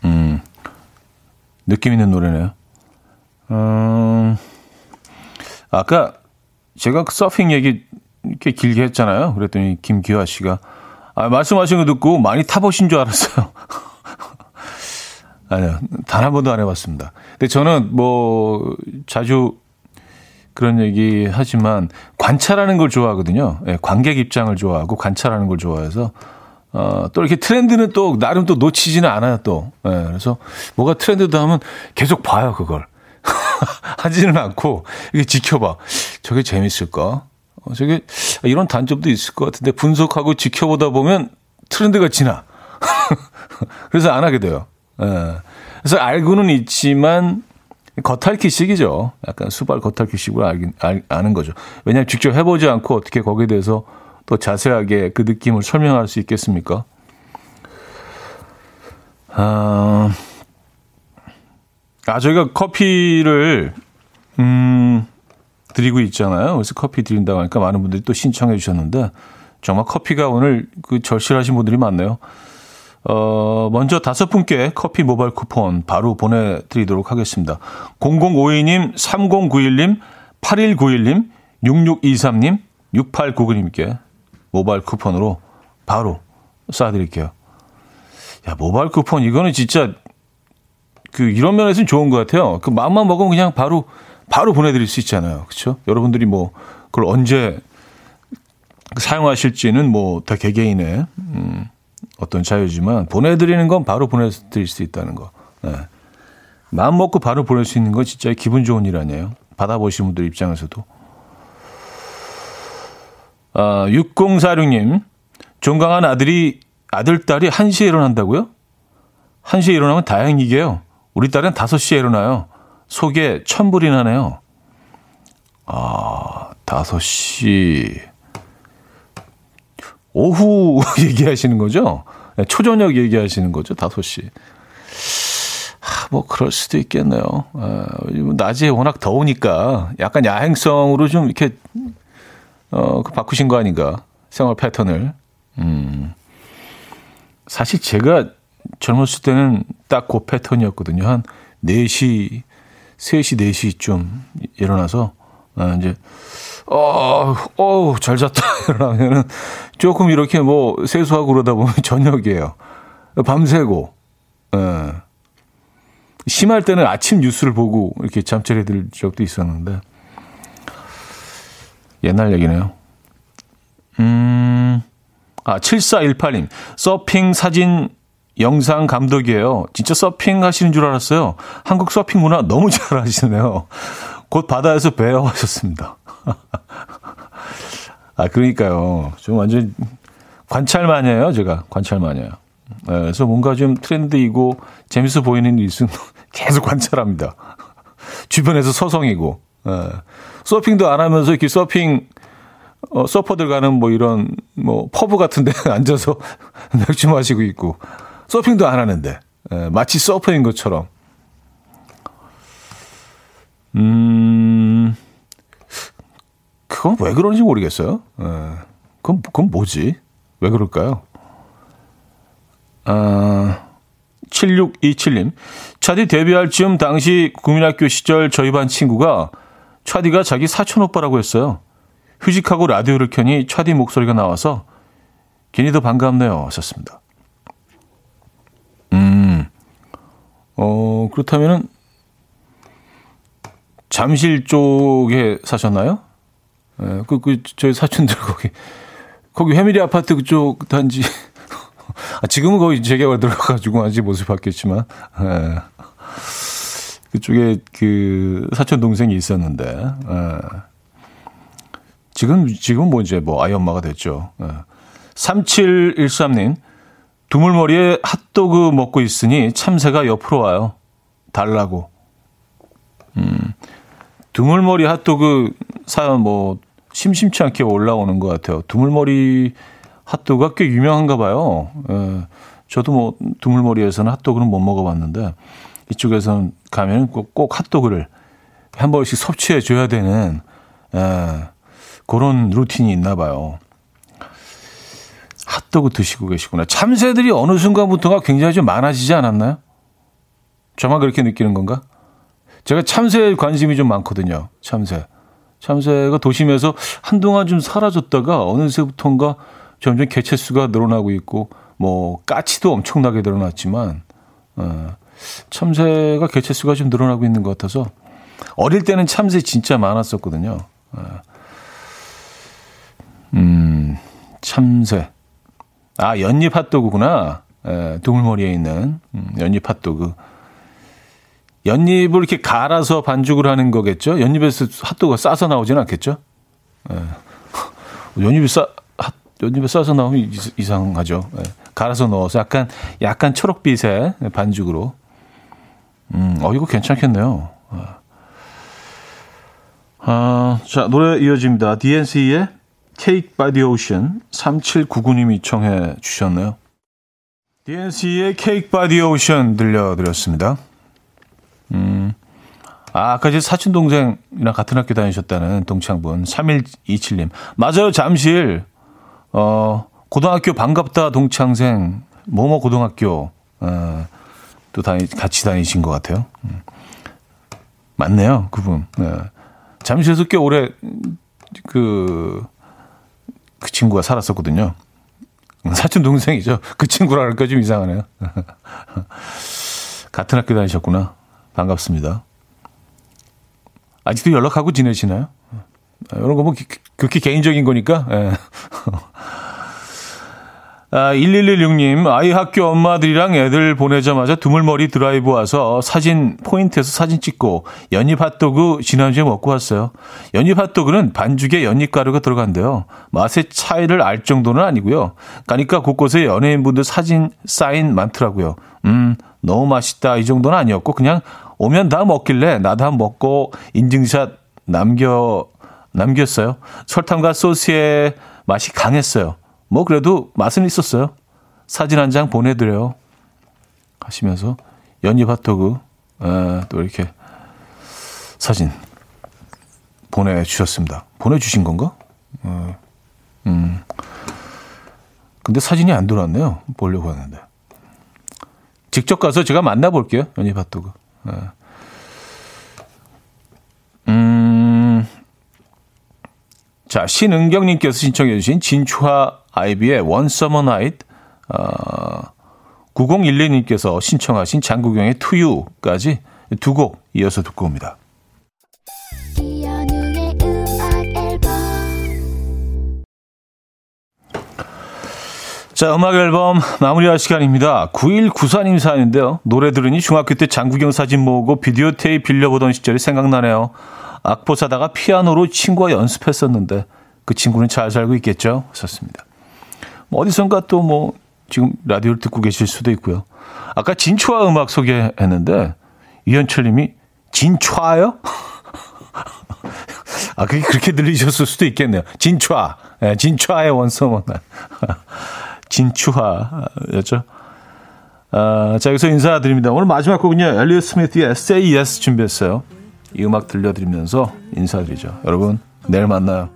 음, 느낌 있는 노래네요. 음, 아까 제가 그 서핑 얘기 이렇게 길게 했잖아요. 그랬더니 김기화 씨가 아, 말씀하신 거 듣고 많이 타보신 줄 알았어요. 아니요. 단 한 번도 안 해봤습니다. 근데 저는 뭐, 자주 그런 얘기 하지만 관찰하는 걸 좋아하거든요. 예, 관객 입장을 좋아하고 관찰하는 걸 좋아해서, 어, 또 이렇게 트렌드는 또 나름 또 놓치지는 않아요, 또. 예, 그래서 뭐가 트렌드다 하면 계속 봐요, 그걸. 하지는 않고, 이게 지켜봐. 저게 재밌을까? 어, 저게 이런 단점도 있을 것 같은데 분석하고 지켜보다 보면 트렌드가 지나. 그래서 안 하게 돼요. 예. 그래서 알고는 있지만 겉핥기식이죠. 약간 수발 겉핥기식으로 알긴, 알, 아는 거죠. 왜냐하면 직접 해보지 않고 어떻게 거기에 대해서 또 자세하게 그 느낌을 설명할 수 있겠습니까? 아, 아 저희가 커피를 음 드리고 있잖아요. 그래서 커피 드린다고 하니까 많은 분들이 또 신청해 주셨는데 정말 커피가 오늘 그 절실하신 분들이 많네요. 어, 먼저 다섯 분께 커피 모바일 쿠폰 바로 보내드리도록 하겠습니다. 0052님, 3091님, 8191님, 6623님, 6899님께 모바일 쿠폰으로 바로 쏴드릴게요. 야, 모바일 쿠폰, 이거는 진짜 그 이런 면에서는 좋은 것 같아요. 그 마음만 먹으면 그냥 바로, 바로 보내드릴 수 있잖아요. 그렇죠? 여러분들이 뭐 그걸 언제 사용하실지는 뭐 다 개개인의 음, 어떤 자유지만 보내드리는 건 바로 보내드릴 수 있다는 거. 네. 마음 먹고 바로 보낼 수 있는 건 진짜 기분 좋은 일 아니에요. 받아보신 분들 입장에서도. 아, 6046님, 종강한 아들이, 아들, 딸이 1시에 일어난다고요? 1시에 일어나면 다행이게요. 우리 딸은 5시에 일어나요. 속에 천불이 나네요. 아, 5시. 오후 얘기하시는 거죠? 네, 초저녁 얘기하시는 거죠? 5시. 하, 뭐, 그럴 수도 있겠네요. 아, 낮에 워낙 더우니까 약간 야행성으로 좀 이렇게, 어, 그 바꾸신 거 아닌가. 생활 패턴을. 음. 사실 제가 젊었을 때는 딱 그 패턴이었거든요. 한 4시, 3시, 4시쯤 일어나서, 아, 이제, 어, 어, 잘 잤다. 이러면은 조금 이렇게 뭐 세수하고 그러다 보면 저녁이에요. 밤새고, 예. 심할 때는 아침 뉴스를 보고 이렇게 잠자리에 들 적도 있었는데, 옛날 얘기네요. 음, 아, 7418님. 서핑 사진 영상 감독이에요. 진짜 서핑 하시는 줄 알았어요. 한국 서핑 문화 너무 잘 아시네요. 곧 바다에서 배워하셨습니다. 아, 그러니까요. 좀 완전 관찰만이에요, 제가. 관찰만이에요. 네, 그래서 뭔가 좀 트렌드이고 재밌어 보이는 일은 계속 관찰합니다. 주변에서 서성이고. 네. 서핑도 안 하면서 이렇게 서핑, 어, 서퍼들 가는 뭐 이런, 뭐, 퍼브 같은 데 앉아서 맥주 마시고 있고. 서핑도 안 하는데. 네, 마치 서퍼인 것처럼. 음, 그건 왜 그런지 모르겠어요. 에, 예. 그건, 그건 뭐지? 왜 그럴까요? 아, 7627님. 차디 데뷔할 즈음 당시 국민학교 시절 저희 반 친구가 차디가 자기 사촌 오빠라고 했어요. 휴직하고 라디오를 켜니 차디 목소리가 나와서 괜히 더 반갑네요. 하셨습니다. 음, 어, 그렇다면은 잠실 쪽에 사셨나요? 예, 그, 그, 저희 사촌들 거기, 거기 해미리 아파트 그쪽 단지. 아, 지금은 거의 재개발 들어가가지고 아직 모습 바뀌었지만, 예. 그쪽에 그 사촌 동생이 있었는데, 예. 지금, 지금 뭐 이제 뭐 아이 엄마가 됐죠. 예. 3713님, 두물머리에 핫도그 먹고 있으니 참새가 옆으로 와요. 달라고. 음, 두물머리 핫도그 사연 뭐 심심치 않게 올라오는 것 같아요. 두물머리 핫도그가 꽤 유명한가 봐요. 예. 저도 뭐 두물머리에서는 핫도그는 못 먹어봤는데 이쪽에서는 가면 꼭, 꼭 핫도그를 한 번씩 섭취해 줘야 되는 예. 그런 루틴이 있나 봐요. 핫도그 드시고 계시구나. 참새들이 어느 순간부터가 굉장히 좀 많아지지 않았나요? 저만 그렇게 느끼는 건가? 제가 참새에 관심이 좀 많거든요. 참새. 참새가 도심에서 한동안 좀 사라졌다가 어느새부턴가 점점 개체수가 늘어나고 있고 뭐 까치도 엄청나게 늘어났지만 어, 참새가 개체수가 좀 늘어나고 있는 것 같아서 어릴 때는 참새 진짜 많았었거든요. 어. 음, 참새. 아, 연잎 핫도그구나. 에, 두물머리에 있는 음, 연잎 핫도그. 연잎을 이렇게 갈아서 반죽을 하는 거겠죠? 연잎에서 핫도그가 싸서 나오지는 않겠죠? 예. 연잎이 싸, 핫, 연잎에 싸서 나오면 이상하죠. 예. 갈아서 넣어서 약간, 약간 초록빛의 반죽으로. 음, 어, 이거 괜찮겠네요. 아, 아 자, 노래 이어집니다. DNC의 Cake by the Ocean 3799님이 청해 주셨네요. DNC의 Cake by the Ocean 들려드렸습니다. 음. 아, 아까 제 사촌 동생이랑 같은 학교 다니셨다는 동창분 3127님. 맞아요. 잠실 어 고등학교 반갑다 동창생 뭐뭐 고등학교 어, 또 다니 같이 다니신 것 같아요. 음. 맞네요, 그분. 네. 잠실에서 꽤 오래 그, 그 친구가 살았었거든요. 사촌 동생이죠. 그 친구라 할까 좀 이상하네요. 같은 학교 다니셨구나. 반갑습니다. 아직도 연락하고 지내시나요? 이런 거뭐 극히 개인적인 거니까. 예. 아, 1116님, 아이 학교 엄마들이랑 애들 보내자마자 두물머리 드라이브 와서 사진, 포인트에서 사진 찍고 연잎 핫도그 지난주에 먹고 왔어요. 연잎 핫도그는 반죽에 연잎가루가 들어간대요. 맛의 차이를 알 정도는 아니고요. 가니까 곳곳에 연예인분들 사진 사인 많더라고요. 음, 너무 맛있다. 이 정도는 아니었고, 그냥 오면 다 먹길래 나도 한 먹고 인증샷 남겨, 남겼어요. 설탕과 소스의 맛이 강했어요. 뭐 그래도 맛은 있었어요. 사진 한 장 보내드려요. 하시면서 연잎 핫도그 에, 또 이렇게 사진 보내주셨습니다. 보내주신 건가? 어, 음. 근데 사진이 안 들어왔네요. 보려고 하는데. 직접 가서 제가 만나볼게요. 연잎 핫도그. 에. 음. 자, 신은경님께서 신청해주신 진추하 아이비의 One Summer Night, 어, 9012님께서 신청하신 장국영의 To You까지 두 곡 이어서 듣고 옵니다. 자, 음악 앨범 마무리할 시간입니다. 9194님 사연인데요. 노래 들으니 중학교 때 장국영 사진 모으고 비디오 테이프 빌려보던 시절이 생각나네요. 악보 사다가 피아노로 친구와 연습했었는데 그 친구는 잘 살고 있겠죠? 썼습니다. 뭐 어디선가 또 뭐 지금 라디오를 듣고 계실 수도 있고요. 아까 진초아 음악 소개했는데 이현철 님이 진초아요? 아, 그게 그렇게 들리셨을 수도 있겠네요. 진초아. 네, 진초아의 원성원. 진추하였죠. 아, 자, 여기서 인사드립니다. 오늘 마지막 곡은요. 엘리어 스미스의 Say Yes 준비했어요. 이 음악 들려드리면서 인사드리죠. 여러분, 내일 만나요.